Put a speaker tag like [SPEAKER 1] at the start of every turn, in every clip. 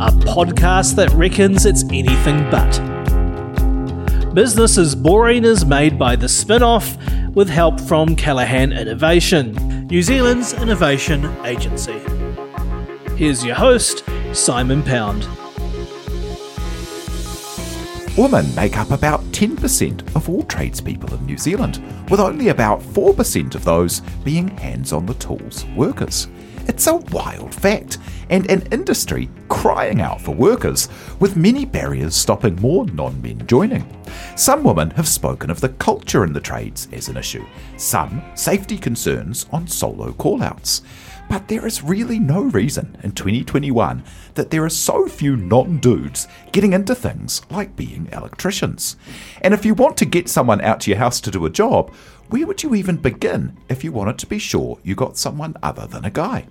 [SPEAKER 1] a podcast that reckons it's anything but. Business is Boring is made by the Spinoff with help from Callaghan Innovation, New Zealand's innovation agency. Here's your host, Simon Pound.
[SPEAKER 2] Women make up about 10% of all tradespeople in New Zealand, with only about 4% of those being hands on the tools workers. It's a wild fact, and an industry crying out for workers, with many barriers stopping more non men joining. Some women have spoken of the culture in the trades as an issue, some safety concerns on solo call-outs. But there is really no reason in 2021 that there are so few non dudes getting into things like being electricians. And if you want to get someone out to your house to do a job, where would you even begin if you wanted to be sure you got someone other than a guy?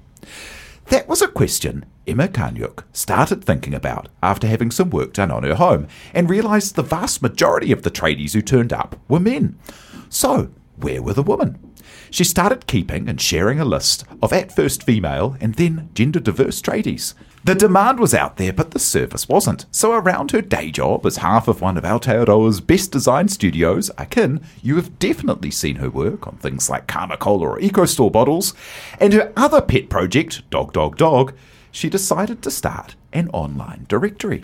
[SPEAKER 2] That was a question Emma Kaniuk started thinking about after having some work done on her home and realised the vast majority of the tradies who turned up were men. So, where were the women? She started keeping and sharing a list of at first female and then gender diverse tradies. The demand was out there, but the service wasn't. So, around her day job as half of one of Aotearoa's best designed studios, Akin, you have definitely seen her work on things like Karma Cola or EcoStore bottles. And her other pet project, Dog Dog Dog, she decided to start an online directory.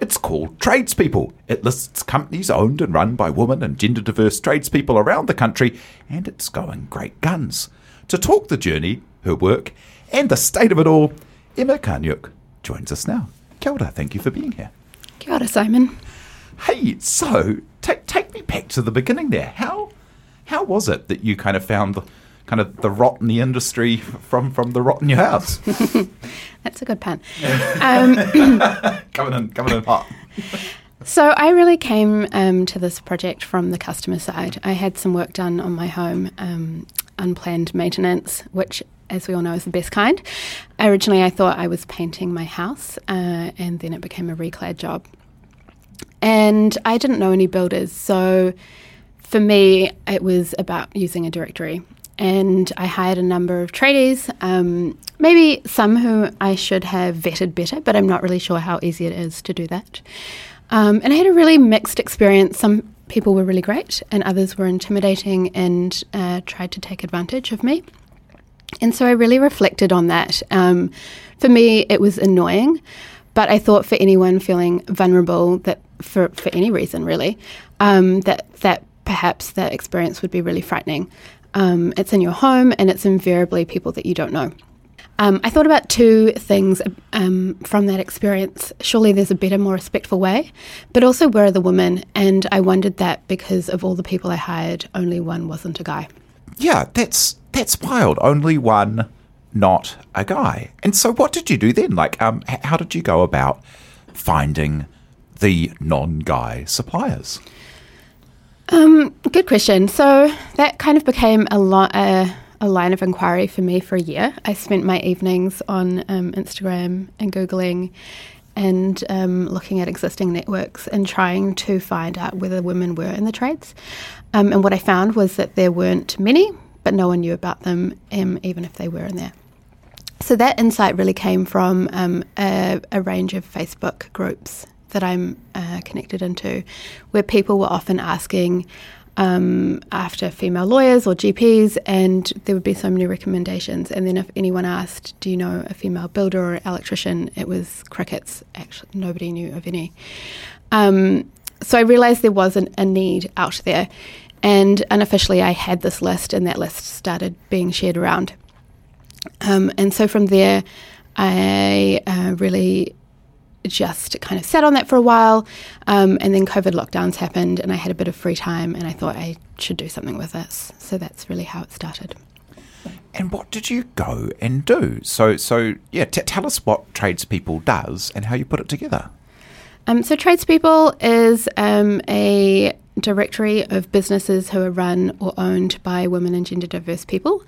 [SPEAKER 2] It's called Tradespeople. It lists companies owned and run by women and gender diverse tradespeople around the country, and it's going great guns. To talk the journey, her work, and the state of it all, Emma Kaniuk joins us now. Kia ora, thank you for being here.
[SPEAKER 3] Kia ora, Simon.
[SPEAKER 2] Hey, so take take me back to the beginning there. How how was it that you kind of found the kind of the rot in the industry from from the rot in your house?
[SPEAKER 3] That's a good pun. Um,
[SPEAKER 2] coming in coming in hot.
[SPEAKER 3] so I really came um, to this project from the customer side. I had some work done on my home, um, unplanned maintenance, which as we all know, is the best kind. Originally, I thought I was painting my house, uh, and then it became a reclad job. And I didn't know any builders, so for me, it was about using a directory. And I hired a number of tradies, um, maybe some who I should have vetted better, but I'm not really sure how easy it is to do that. Um, and I had a really mixed experience. Some people were really great, and others were intimidating and uh, tried to take advantage of me. And so I really reflected on that. Um, for me, it was annoying, but I thought for anyone feeling vulnerable, that for, for any reason really, um, that that perhaps that experience would be really frightening. Um, it's in your home, and it's invariably people that you don't know. Um, I thought about two things um, from that experience. Surely there's a better, more respectful way, but also where are the women? And I wondered that because of all the people I hired, only one wasn't a guy.
[SPEAKER 2] Yeah, that's that's wild. Only one, not a guy. And so, what did you do then? Like, um, how did you go about finding the non-guy suppliers?
[SPEAKER 3] Um, good question. So that kind of became a lot. Uh, a line of inquiry for me for a year. I spent my evenings on um, Instagram and Googling and um, looking at existing networks and trying to find out whether women were in the trades. Um, and what I found was that there weren't many, but no one knew about them, um, even if they were in there. So that insight really came from um, a, a, range of Facebook groups that I'm uh, connected into, where people were often asking um, after female lawyers or GPs, and there would be so many recommendations. And then if anyone asked, "Do you know a female builder or electrician?" it was crickets. Actually, nobody knew of any. Um, so I realised there was an, a need out there, and unofficially I had this list, and that list started being shared around. Um, and so from there, I uh, really just kind of sat on that for a while, um, and then COVID lockdowns happened, and I had a bit of free time, and I thought I should do something with this. So that's really how it started.
[SPEAKER 2] And what did you go and do? So, so yeah, t- tell us what tradespeople does and how you put it together.
[SPEAKER 3] Um, so, tradespeople is um, a directory of businesses who are run or owned by women and gender diverse people,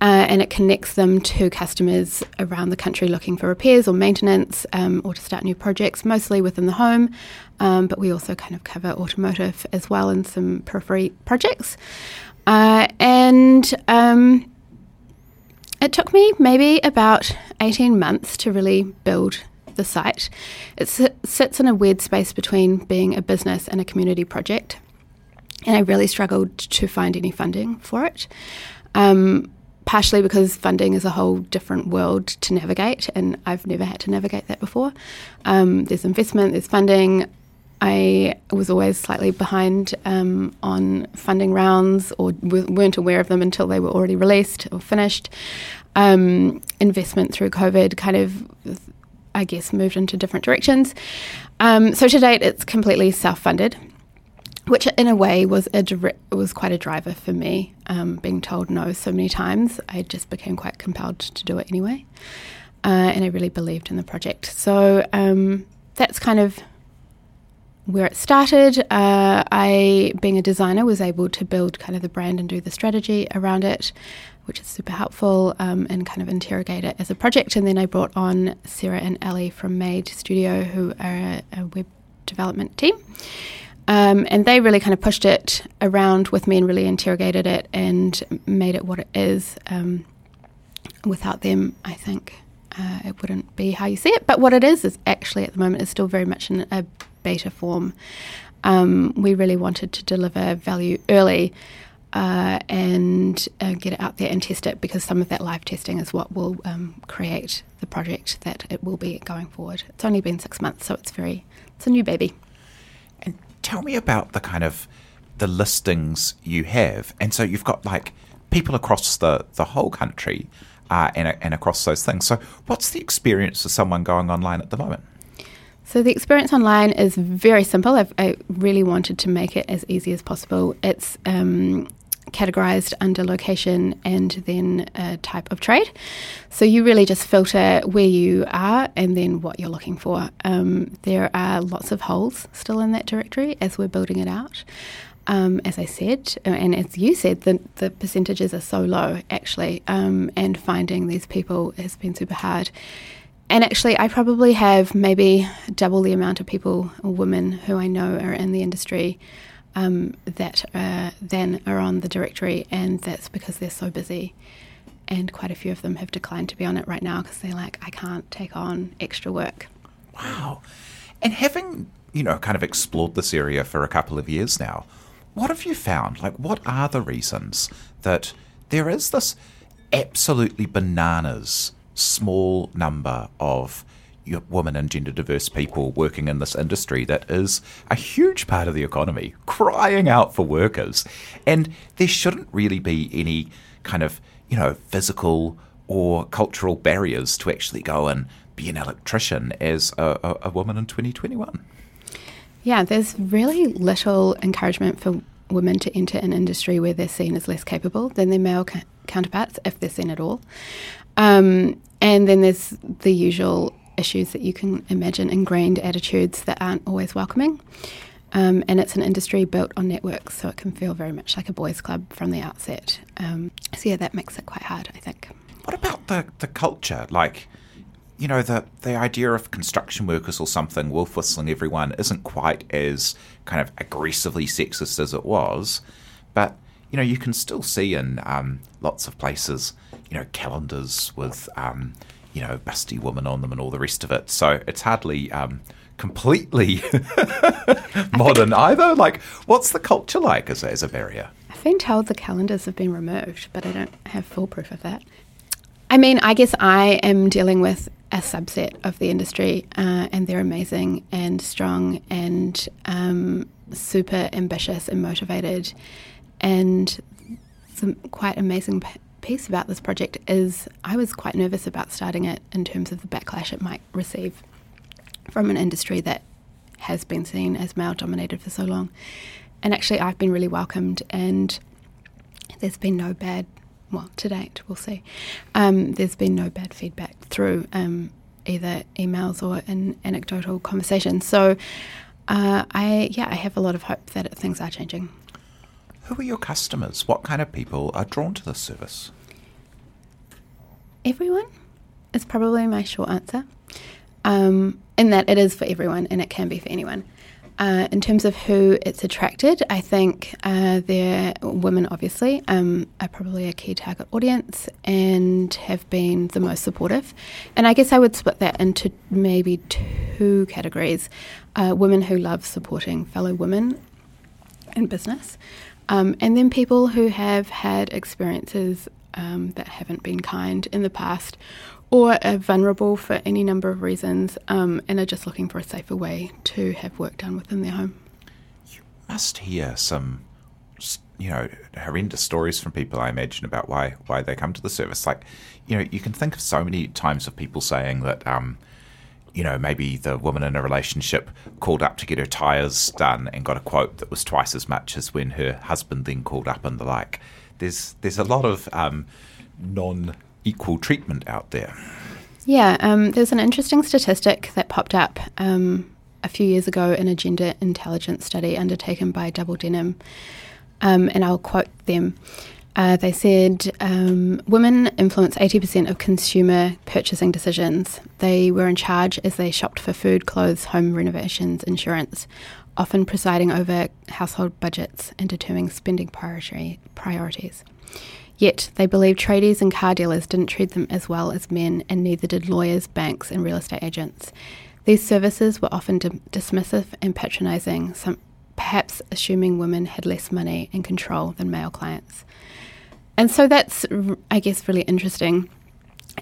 [SPEAKER 3] uh, and it connects them to customers around the country looking for repairs or maintenance um, or to start new projects, mostly within the home. Um, but we also kind of cover automotive as well and some periphery projects. Uh, and um, it took me maybe about 18 months to really build the site. It sits in a weird space between being a business and a community project, and I really struggled to find any funding for it. Um, partially because funding is a whole different world to navigate, and I've never had to navigate that before. Um, there's investment, there's funding. I was always slightly behind um, on funding rounds or weren't aware of them until they were already released or finished. Um, investment through COVID kind of, I guess, moved into different directions. Um, so to date, it's completely self funded. Which, in a way, was a was quite a driver for me. Um, being told no so many times, I just became quite compelled to do it anyway, uh, and I really believed in the project. So um, that's kind of where it started. Uh, I, being a designer, was able to build kind of the brand and do the strategy around it, which is super helpful, um, and kind of interrogate it as a project. And then I brought on Sarah and Ellie from Made Studio, who are a, a web development team. Um, and they really kind of pushed it around with me and really interrogated it and made it what it is. Um, without them, I think uh, it wouldn't be how you see it. But what it is is actually at the moment is still very much in a beta form. Um, we really wanted to deliver value early uh, and uh, get it out there and test it because some of that live testing is what will um, create the project that it will be going forward. It's only been six months, so it's very it's a new baby.
[SPEAKER 2] And tell me about the kind of the listings you have, and so you've got like people across the the whole country. Uh, and, and across those things. So, what's the experience of someone going online at the moment?
[SPEAKER 3] So the experience online is very simple. I've, i really wanted to make it as easy as possible. It's um, categorized under location and then a type of trade. So you really just filter where you are and then what you're looking for. Um, there are lots of holes still in that directory as we're building it out. Um, as I said, uh, and as you said, the, the percentages are so low actually, um, and finding these people has been super hard. And actually, I probably have maybe double the amount of people or women who I know are in the industry um, that uh, then are on the directory, and that's because they're so busy. And quite a few of them have declined to be on it right now because they're like, I can't take on extra work.
[SPEAKER 2] Wow. And having, you know, kind of explored this area for a couple of years now, what have you found? Like, what are the reasons that there is this absolutely bananas small number of women and gender diverse people working in this industry that is a huge part of the economy, crying out for workers. And there shouldn't really be any kind of, you know, physical or cultural barriers to actually go and be an electrician as a, a, a woman in 2021.
[SPEAKER 3] Yeah, there's really little encouragement for women to enter an industry where they're seen as less capable than their male ca- counterparts, if they're seen at all. Um, and then there's the usual issues that you can imagine ingrained attitudes that aren't always welcoming. Um, and it's an industry built on networks, so it can feel very much like a boys' club from the outset. Um, so, yeah, that makes it quite hard, I think.
[SPEAKER 2] What about the, the culture? Like, you know, the, the idea of construction workers or something wolf whistling everyone isn't quite as kind of aggressively sexist as it was, but, you know, you can still see in um, lots of places you know, calendars with, um, you know, busty woman on them and all the rest of it. So it's hardly um, completely modern either. Like, what's the culture like as, as a barrier?
[SPEAKER 3] I've been told the calendars have been removed, but I don't have full proof of that. I mean, I guess I am dealing with a subset of the industry, uh, and they're amazing and strong and um, super ambitious and motivated. And the quite amazing piece about this project is I was quite nervous about starting it in terms of the backlash it might receive from an industry that has been seen as male dominated for so long. And actually, I've been really welcomed, and there's been no bad well, to date, we'll see. Um, there's been no bad feedback through um, either emails or in anecdotal conversations. So, uh, I yeah, I have a lot of hope that things are changing.
[SPEAKER 2] Who are your customers? What kind of people are drawn to this service?
[SPEAKER 3] Everyone is probably my short answer. Um, in that it is for everyone and it can be for anyone. Uh, in terms of who it's attracted, I think uh, they're women, obviously, um, are probably a key target audience and have been the most supportive. And I guess I would split that into maybe two categories uh, women who love supporting fellow women in business, um, and then people who have had experiences um, that haven't been kind in the past or are vulnerable for any number of reasons um, and are just looking for a safer way to have work done within their home.
[SPEAKER 2] You must hear some, you know, horrendous stories from people, I imagine, about why, why they come to the service. Like, you know, you can think of so many times of people saying that, um, you know, maybe the woman in a relationship called up to get her tyres done and got a quote that was twice as much as when her husband then called up and the like. There's there's a lot of um, non equal treatment out there.
[SPEAKER 3] Yeah, um, there's an interesting statistic that popped up um, a few years ago in a gender intelligence study undertaken by Double Denim, um, and I'll quote them. Uh, they said um, women influence 80% of consumer purchasing decisions. They were in charge as they shopped for food, clothes, home renovations, insurance, often presiding over household budgets and determining spending priority, priorities. Yet they believed tradies and car dealers didn't treat them as well as men, and neither did lawyers, banks, and real estate agents. These services were often dismissive and patronising, perhaps assuming women had less money and control than male clients. And so that's, I guess, really interesting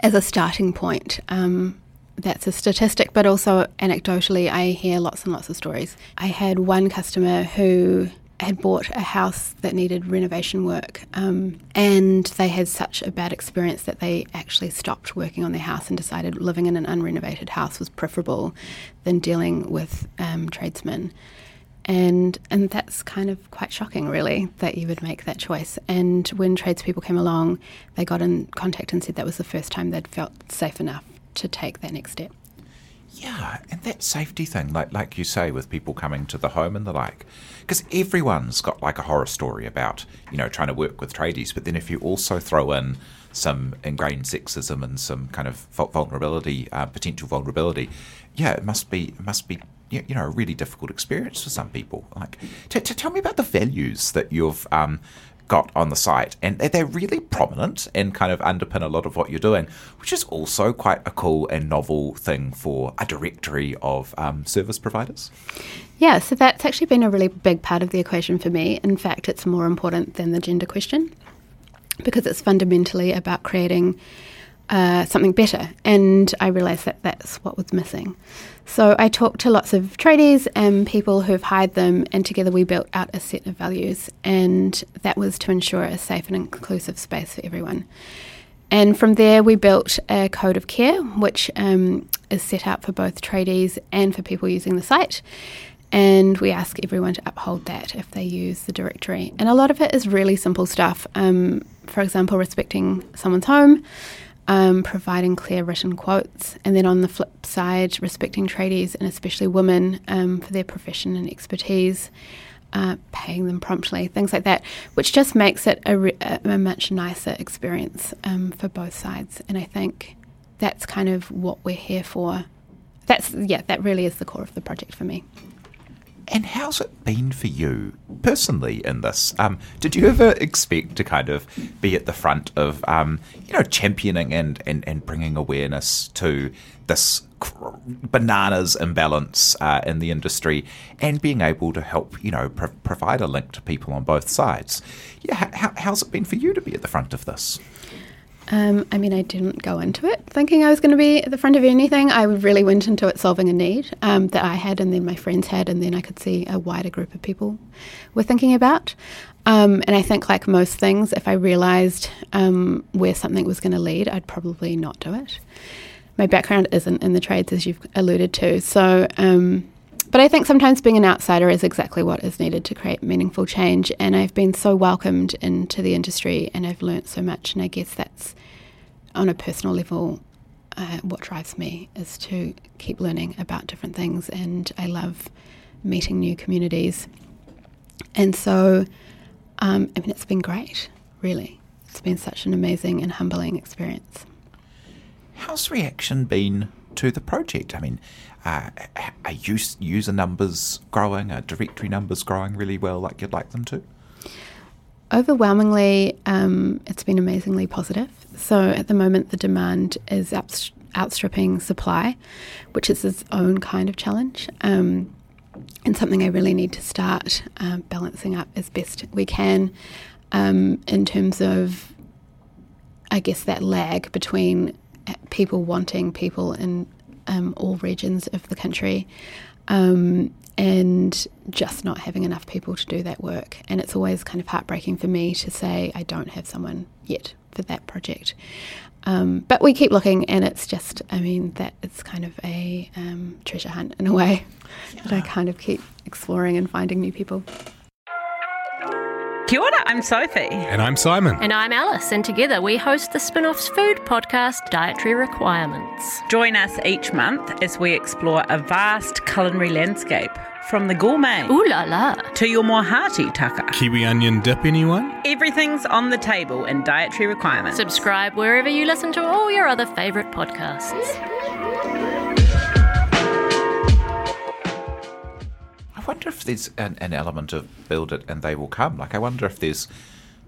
[SPEAKER 3] as a starting point. Um, that's a statistic, but also anecdotally, I hear lots and lots of stories. I had one customer who had bought a house that needed renovation work, um, and they had such a bad experience that they actually stopped working on their house and decided living in an unrenovated house was preferable than dealing with um, tradesmen. And and that's kind of quite shocking, really, that you would make that choice. And when tradespeople came along, they got in contact and said that was the first time they'd felt safe enough to take that next step.
[SPEAKER 2] Yeah, and that safety thing, like like you say, with people coming to the home and the like, because everyone's got like a horror story about you know trying to work with tradies, but then if you also throw in some ingrained sexism and some kind of vulnerability, uh, potential vulnerability, yeah, it must be it must be you know a really difficult experience for some people. Like, t- t- tell me about the values that you've um, got on the site, and they're really prominent and kind of underpin a lot of what you're doing, which is also quite a cool and novel thing for a directory of um, service providers.
[SPEAKER 3] Yeah, so that's actually been a really big part of the equation for me. In fact, it's more important than the gender question because it's fundamentally about creating uh, something better. And I realised that that's what was missing. So I talked to lots of tradies and people who've hired them, and together we built out a set of values. And that was to ensure a safe and inclusive space for everyone. And from there, we built a code of care, which um, is set out for both tradies and for people using the site. And we ask everyone to uphold that if they use the directory. And a lot of it is really simple stuff. Um, for example, respecting someone's home, um, providing clear written quotes, and then on the flip side, respecting tradies and especially women um, for their profession and expertise, uh, paying them promptly, things like that, which just makes it a, re- a much nicer experience um, for both sides. And I think that's kind of what we're here for. That's yeah, that really is the core of the project for me.
[SPEAKER 2] And how's it been for you personally in this? Um, did you ever expect to kind of be at the front of, um, you know, championing and, and, and bringing awareness to this bananas imbalance uh, in the industry and being able to help, you know, pro- provide a link to people on both sides? Yeah, how, how's it been for you to be at the front of this?
[SPEAKER 3] Um, I mean, I didn't go into it thinking I was going to be at the front of anything. I really went into it solving a need um, that I had, and then my friends had, and then I could see a wider group of people were thinking about. Um, and I think, like most things, if I realised um, where something was going to lead, I'd probably not do it. My background isn't in the trades, as you've alluded to. So, um, but I think sometimes being an outsider is exactly what is needed to create meaningful change. And I've been so welcomed into the industry, and I've learnt so much. And I guess that's on a personal level, uh, what drives me is to keep learning about different things, and I love meeting new communities. And so, um, I mean, it's been great, really. It's been such an amazing and humbling experience.
[SPEAKER 2] How's reaction been to the project? I mean, uh, are use, user numbers growing? Are directory numbers growing really well, like you'd like them to?
[SPEAKER 3] Overwhelmingly, um, it's been amazingly positive. So at the moment, the demand is outstripping supply, which is its own kind of challenge. Um, and something I really need to start uh, balancing up as best we can um, in terms of, I guess, that lag between people wanting people in um, all regions of the country um, and just not having enough people to do that work. And it's always kind of heartbreaking for me to say I don't have someone yet for that project. Um, but we keep looking, and it's just, I mean, that it's kind of a um, treasure hunt in a way yeah. that I kind of keep exploring and finding new people.
[SPEAKER 4] Kia ora, I'm Sophie.
[SPEAKER 5] And I'm Simon.
[SPEAKER 6] And I'm Alice, and together we host the Spinoff's food podcast, Dietary Requirements.
[SPEAKER 4] Join us each month as we explore a vast culinary landscape from the gourmet
[SPEAKER 6] Ooh la la.
[SPEAKER 4] to your more hearty tucker.
[SPEAKER 5] Kiwi onion dip, anyone?
[SPEAKER 4] Everything's on the table in dietary requirements.
[SPEAKER 6] Subscribe wherever you listen to all your other favourite podcasts.
[SPEAKER 2] Wonder if there's an, an element of build it and they will come. Like, I wonder if there's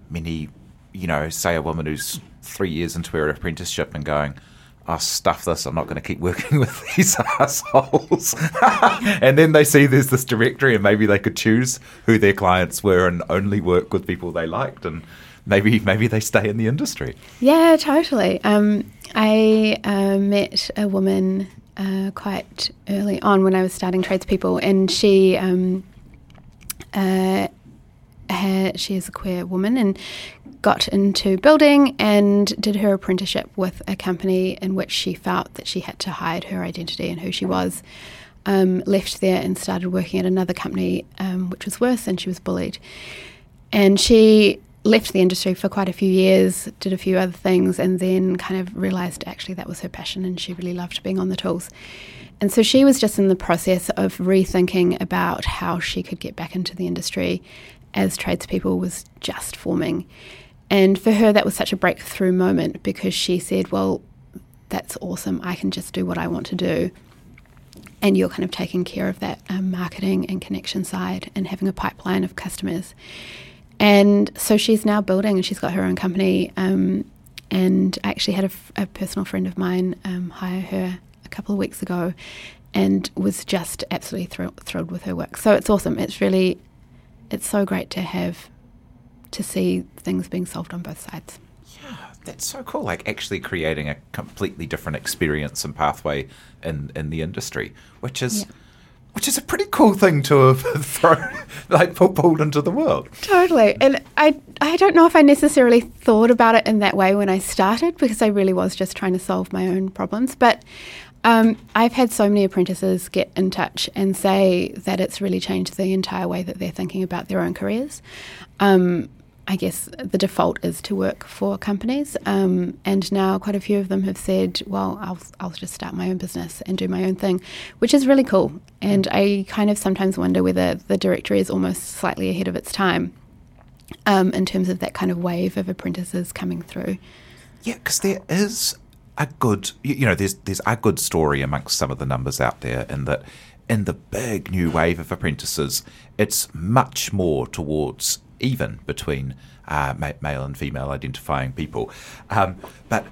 [SPEAKER 2] many, you know, say a woman who's three years into her apprenticeship and going, oh, stuff this, I'm not going to keep working with these assholes. and then they see there's this directory and maybe they could choose who their clients were and only work with people they liked and maybe maybe they stay in the industry.
[SPEAKER 3] Yeah, totally. Um, I uh, met a woman uh, quite early on when I was starting tradespeople and she um, uh, she is a queer woman and got into building and did her apprenticeship with a company in which she felt that she had to hide her identity and who she was. Um, left there and started working at another company, um, which was worse, and she was bullied. And she left the industry for quite a few years, did a few other things, and then kind of realised actually that was her passion and she really loved being on the tools. And so she was just in the process of rethinking about how she could get back into the industry as tradespeople was just forming. And for her, that was such a breakthrough moment because she said, Well, that's awesome. I can just do what I want to do. And you're kind of taking care of that um, marketing and connection side and having a pipeline of customers. And so she's now building and she's got her own company. Um, and I actually had a, a personal friend of mine um, hire her a couple of weeks ago and was just absolutely thr- thrilled with her work. So it's awesome. It's really, it's so great to have to see things being solved on both sides.
[SPEAKER 2] Yeah, that's so cool. Like actually creating a completely different experience and pathway in, in the industry, which is. Yeah. Which is a pretty cool thing to have thrown, like pulled into the world.
[SPEAKER 3] Totally, and I I don't know if I necessarily thought about it in that way when I started because I really was just trying to solve my own problems. But um, I've had so many apprentices get in touch and say that it's really changed the entire way that they're thinking about their own careers. Um, I guess the default is to work for companies, um, and now quite a few of them have said, "Well, I'll I'll just start my own business and do my own thing," which is really cool. And I kind of sometimes wonder whether the directory is almost slightly ahead of its time um, in terms of that kind of wave of apprentices coming through.
[SPEAKER 2] Yeah, because there is a good, you know, there's there's a good story amongst some of the numbers out there, in that in the big new wave of apprentices, it's much more towards even between uh, male and female identifying people. Um, but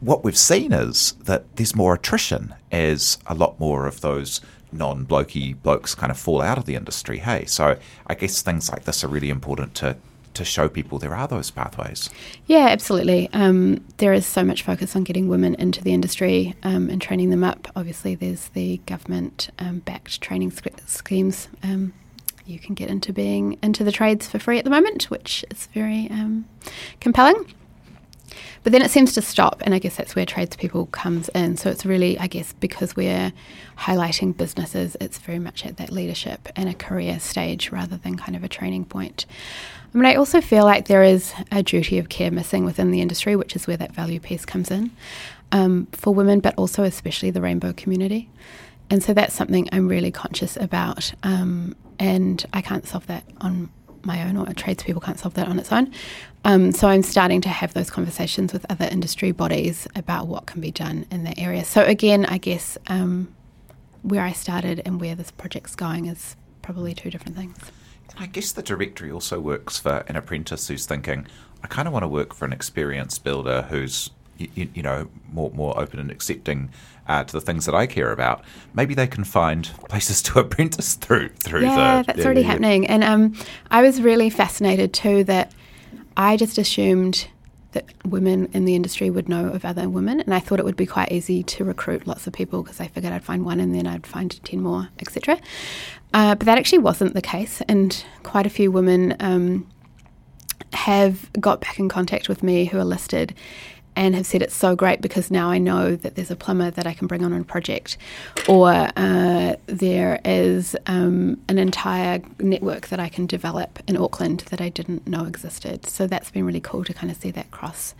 [SPEAKER 2] what we've seen is that there's more attrition as a lot more of those non blokey blokes kind of fall out of the industry. Hey, so I guess things like this are really important to to show people there are those pathways.
[SPEAKER 3] Yeah, absolutely. Um, there is so much focus on getting women into the industry um, and training them up. Obviously, there's the government um, backed training sch- schemes. You can get into being into the trades for free at the moment, which is very um, compelling. But then it seems to stop, and I guess that's where tradespeople comes in. So it's really, I guess, because we're highlighting businesses, it's very much at that leadership and a career stage rather than kind of a training point. I mean, I also feel like there is a duty of care missing within the industry, which is where that value piece comes in um, for women, but also especially the rainbow community. And so that's something I'm really conscious about. Um, and I can't solve that on my own, or tradespeople can't solve that on its own. Um, so I'm starting to have those conversations with other industry bodies about what can be done in that area. So again, I guess um, where I started and where this project's going is probably two different things.
[SPEAKER 2] I guess the directory also works for an apprentice who's thinking, I kind of want to work for an experienced builder who's you, you know more more open and accepting uh, to the things that I care about. Maybe they can find places to apprentice through through.
[SPEAKER 3] Yeah,
[SPEAKER 2] the,
[SPEAKER 3] that's
[SPEAKER 2] the,
[SPEAKER 3] already happening, and um, I was really fascinated too that I just assumed that women in the industry would know of other women, and I thought it would be quite easy to recruit lots of people because I figured I'd find one and then I'd find ten more, etc. Uh, but that actually wasn't the case, and quite a few women um, have got back in contact with me who are listed and have said it's so great because now I know that there's a plumber that I can bring on a project, or uh, there is um, an entire network that I can develop in Auckland that I didn't know existed. So that's been really cool to kind of see that cross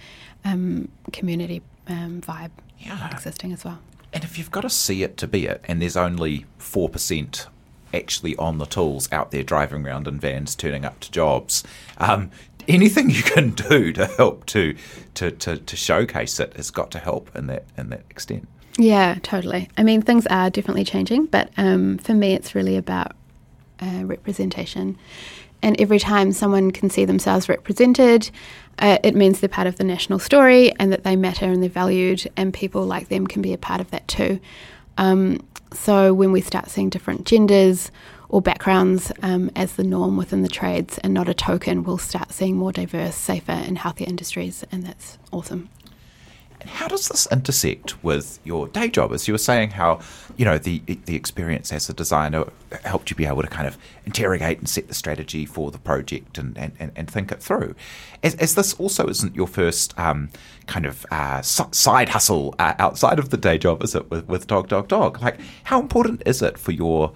[SPEAKER 3] um, community um, vibe
[SPEAKER 2] Yeah.
[SPEAKER 3] existing as well.
[SPEAKER 2] And if you've got to see it to be it, and there's only four percent actually on the tools out there driving around in vans, turning up to jobs. Um, anything you can do to help to, to, to, to showcase it has got to help in that in that extent.
[SPEAKER 3] Yeah, totally. I mean, things are definitely changing, but um, for me, it's really about uh, representation. And every time someone can see themselves represented, uh, it means they're part of the national story and that they matter and they're valued, and people like them can be a part of that too. Um, so when we start seeing different genders or backgrounds um, as the norm within the trades and not a token, we'll start seeing more diverse, safer, and healthier industries, and that's awesome.
[SPEAKER 2] How does this intersect with your day job? As you were saying, how you know the the experience as a designer helped you be able to kind of interrogate and set the strategy for the project and and, and, and think it through. As, as this also isn't your first um, kind of uh, side hustle uh, outside of the day job, is it? With, with dog, dog, dog. Like, how important is it for your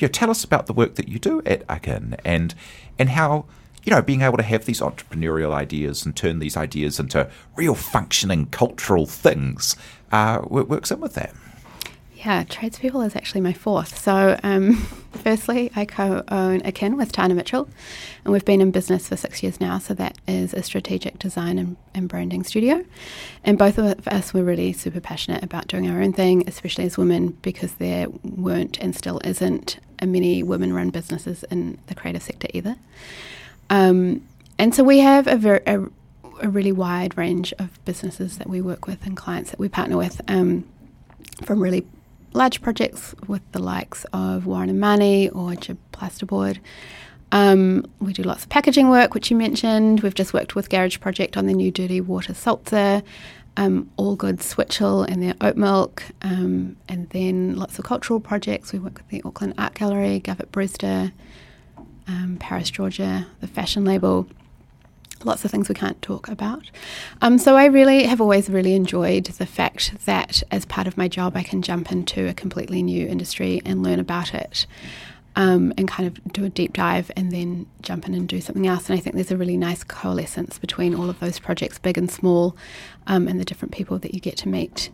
[SPEAKER 2] you know, tell us about the work that you do at Akin and and how you know being able to have these entrepreneurial ideas and turn these ideas into real functioning cultural things uh, works in with that.
[SPEAKER 3] Yeah, tradespeople is actually my fourth. So, um, firstly, I co own Akin with Tana Mitchell, and we've been in business for six years now. So, that is a strategic design and, and branding studio. And both of us were really super passionate about doing our own thing, especially as women, because there weren't and still isn't a many women run businesses in the creative sector either. Um, and so, we have a, ver- a, a really wide range of businesses that we work with and clients that we partner with. Um, from really large projects with the likes of Warren and Mahoney or GIB Plasterboard. Um, we do lots of packaging work, which you mentioned. We've just worked with Garage Project on the new Dirty Water Seltzer, um, All Good Switchel and their oat milk, um, and then lots of cultural projects. We work with the Auckland Art Gallery, Govett-Brewster, um, Paris, Georgia, the fashion label lots of things we can't talk about. Um, so I really have always really enjoyed the fact that as part of my job, I can jump into a completely new industry and learn about it. Um, and kind of do a deep dive and then jump in and do something else. And I think there's a really nice coalescence between all of those projects, big and small, um, and the different people that you get to meet.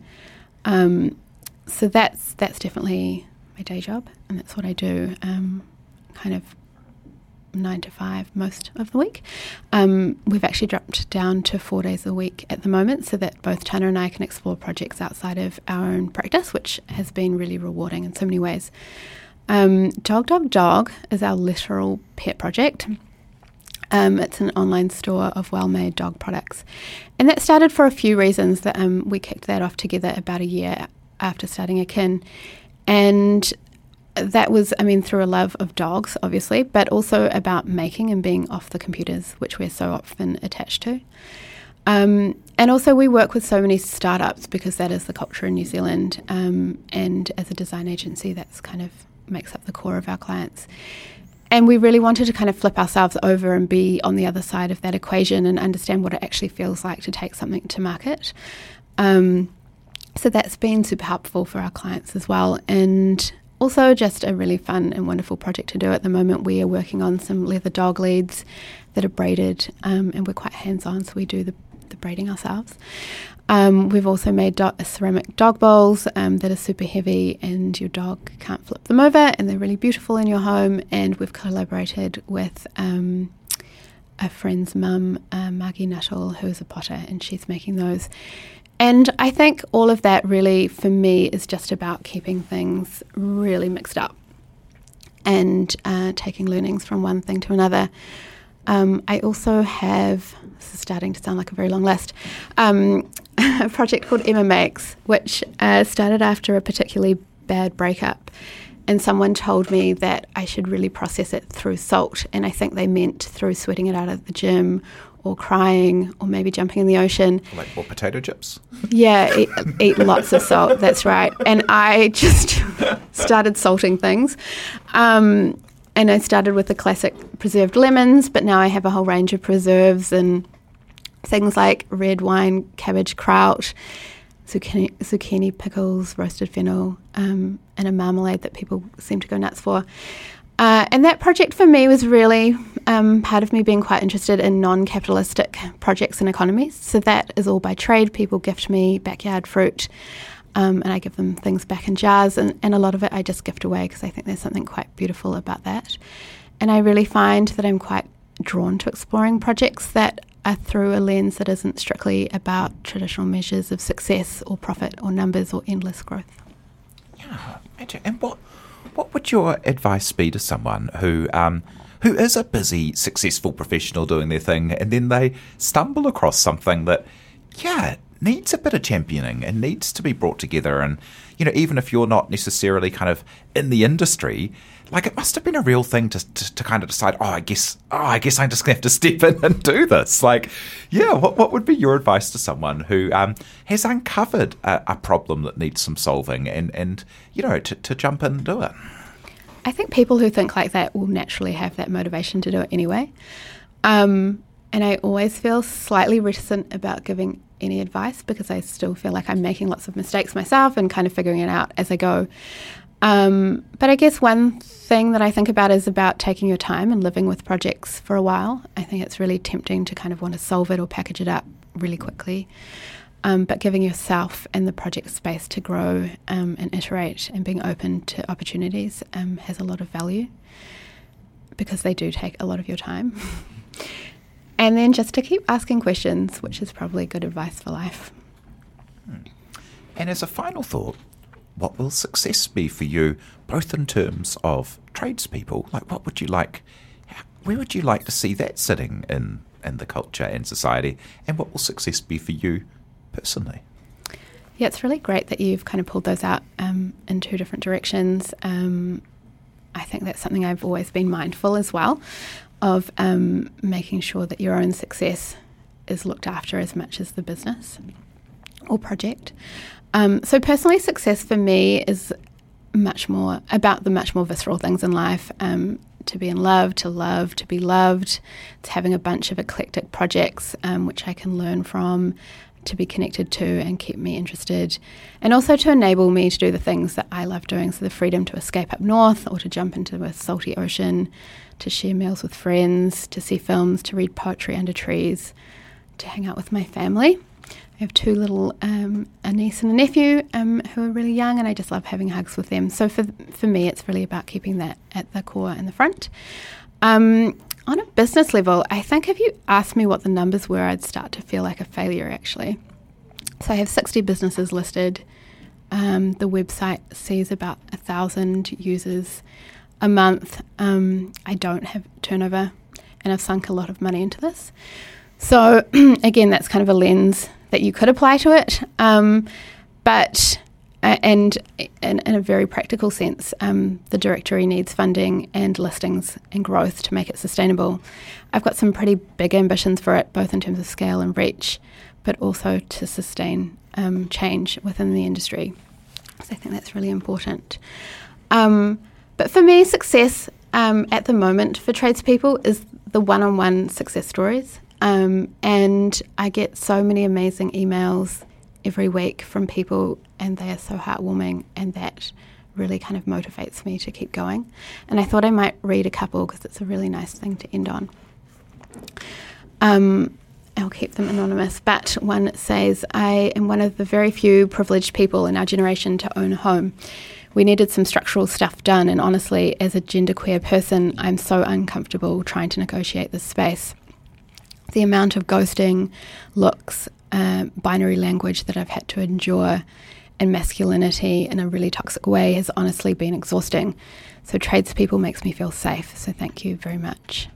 [SPEAKER 3] Um, so that's that's definitely my day job, and that's what I do. Um, kind of nine to five most of the week. Um, we've actually dropped down to four days a week at the moment so that both Tana and I can explore projects outside of our own practice, which has been really rewarding in so many ways. Um, Dog Dog Dog is our literal pet project. Um, it's an online store of well made dog products. And that started for a few reasons that um, we kicked that off together about a year after starting Akin. And that was, I mean, through a love of dogs, obviously, but also about making and being off the computers, which we're so often attached to. Um, and also, we work with so many startups because that is the culture in New Zealand. Um, and as a design agency, that's kind of makes up the core of our clients. And we really wanted to kind of flip ourselves over and be on the other side of that equation and understand what it actually feels like to take something to market. Um, so that's been super helpful for our clients as well. And also just a really fun and wonderful project to do at the moment. We are working on some leather dog leads that are braided, um, and we're quite hands on, so we do the, the braiding ourselves. Um, we've also made do- ceramic dog bowls um, that are super heavy, and your dog can't flip them over, and they're really beautiful in your home. And we've collaborated with um, a friend's mum, uh, Nuttall, who's a potter, and she's making those. And I think all of that really, for me, is just about keeping things really mixed up and uh, taking learnings from one thing to another. Um, I also have, this is starting to sound like a very long list, um, a project called Emma Makes, which uh, started after a particularly bad breakup. And someone told me that I should really process it through salt. And I think they meant through sweating it out at the gym or crying or maybe jumping in the ocean.
[SPEAKER 2] Like what, potato chips?
[SPEAKER 3] Yeah, eat, eat lots of salt. That's right. And I just started salting things. Um, and I started with the classic preserved lemons, but now I have a whole range of preserves and things like red wine, cabbage kraut, zucchini, zucchini pickles, roasted fennel, um, and a marmalade that people seem to go nuts for. Uh, and that project for me was really um, part of me being quite interested in non capitalistic projects and economies. So that is all by trade. People gift me backyard fruit um, and I give them things back in jars. And, and a lot of it I just gift away because I think there's something quite beautiful about that. And I really find that I'm quite drawn to exploring projects that are through a lens that isn't strictly about traditional measures of success or profit or numbers or endless growth.
[SPEAKER 2] Yeah, and what what would your advice be to someone who um, who is a busy, successful professional doing their thing, and then they stumble across something that, yeah, needs a bit of championing and needs to be brought together. And you know, even if you're not necessarily kind of in the industry, like it must have been a real thing to, to, to, kind of decide, oh, I guess, oh, I guess I'm just gonna have to step in and do this. Like, yeah, what, what would be your advice to someone who um, has uncovered a, a, problem that needs some solving and, and you know, to, to jump in and do it?
[SPEAKER 3] I think people who think like that will naturally have that motivation to do it anyway. Um, and I always feel slightly reticent about giving any advice because I still feel like I'm making lots of mistakes myself and kind of figuring it out as I go. Um, but I guess one thing that I think about is about taking your time and living with projects for a while. I think it's really tempting to kind of want to solve it or package it up really quickly. Um, but giving yourself and the project space to grow um, and iterate and being open to opportunities um, has a lot of value because they do take a lot of your time. and then just to keep asking questions, which is probably good advice for life.
[SPEAKER 2] Hmm. And as a final thought, what will success be for you, both in terms of tradespeople? Like, what would you like? Where would you like to see that sitting in in the culture and society? And what will success be for you personally?
[SPEAKER 3] Yeah, it's really great that you've kind of pulled those out um, in two different directions. Um, I think that's something I've always been mindful as well of um, making sure that your own success is looked after as much as the business or project. Um, so, personally, success for me is much more about the much more visceral things in life. Um, to be in love, to love, to be loved, to having a bunch of eclectic projects um, which I can learn from, to be connected to and keep me interested, and also to enable me to do the things that I love doing. So, the freedom to escape up north or to jump into a salty ocean, to share meals with friends, to see films, to read poetry under trees, to hang out with my family. I have two little, um, a niece and a nephew um, who are really young, and I just love having hugs with them. So for for me, it's really about keeping that at the core and the front. Um, on a business level, I think if you asked me what the numbers were, I'd start to feel like a failure actually. So I have 60 businesses listed. Um, the website sees about a thousand users a month. Um, I don't have turnover, and I've sunk a lot of money into this. So again, that's kind of a lens that you could apply to it. Um, but uh, and in, a very practical sense, um, the directory needs funding and listings and growth to make it sustainable. I've got some pretty big ambitions for it, both in terms of scale and reach, but also to sustain um, change within the industry. So I think that's really important. Um, but for me, success um, at the moment for tradespeople is the one on one success stories. Um, and I get so many amazing emails every week from people, and they are so heartwarming, and that really kind of motivates me to keep going. And I thought I might read a couple because it's a really nice thing to end on. Um, I'll keep them anonymous, but one says, I am one of the very few privileged people in our generation to own a home. We needed some structural stuff done, and honestly, as a genderqueer person, I'm so uncomfortable trying to negotiate this space. The amount of ghosting, looks, uh, binary language that I've had to endure, and masculinity in a really toxic way has honestly been exhausting. So, tradespeople makes me feel safe. So, thank you very much.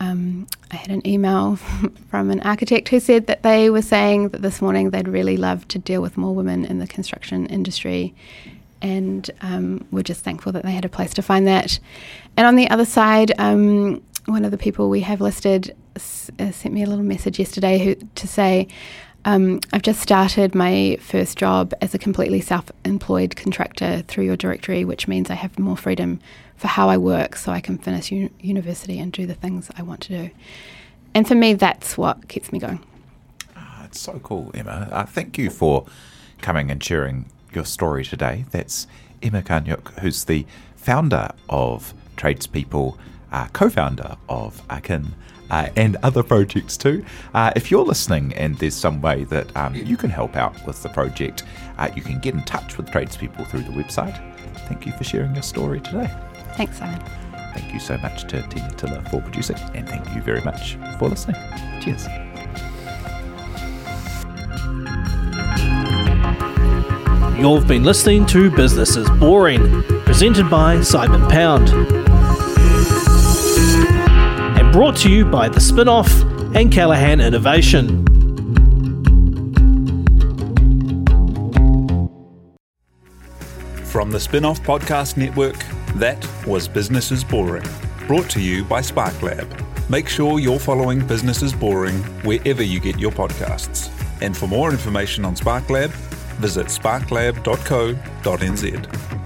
[SPEAKER 3] Um, I had an email from an architect who said that they were saying that this morning they'd really love to deal with more women in the construction industry. And um, we're just thankful that they had a place to find that. And on the other side, um, one of the people we have listed uh, sent me a little message yesterday who, to say, um, I've just started my first job as a completely self employed contractor through your directory, which means I have more freedom for how I work so I can finish u- university and do the things I want to do. And for me, that's what keeps me going.
[SPEAKER 2] Oh, it's so cool, Emma. Uh, thank you for coming and sharing your story today. That's Emma Kaniuk, who's the founder of Tradespeople, uh, co founder of Akin. Uh, and other projects too. Uh, if you're listening and there's some way that um, you can help out with the project, uh, you can get in touch with tradespeople through the website. Thank you for sharing your story today.
[SPEAKER 3] Thanks, Simon.
[SPEAKER 2] Thank you so much to Tina Tiller for producing, and thank you very much for listening. Cheers.
[SPEAKER 1] You've been listening to Business is Boring, presented by Simon Pound. Brought to you by The Spinoff and Callaghan Innovation.
[SPEAKER 7] From the Spinoff Podcast Network, that was Business is Boring, brought to you by SparkLab. Make sure you're following Business is Boring wherever you get your podcasts. And for more information on SparkLab, visit sparklab.co.nz.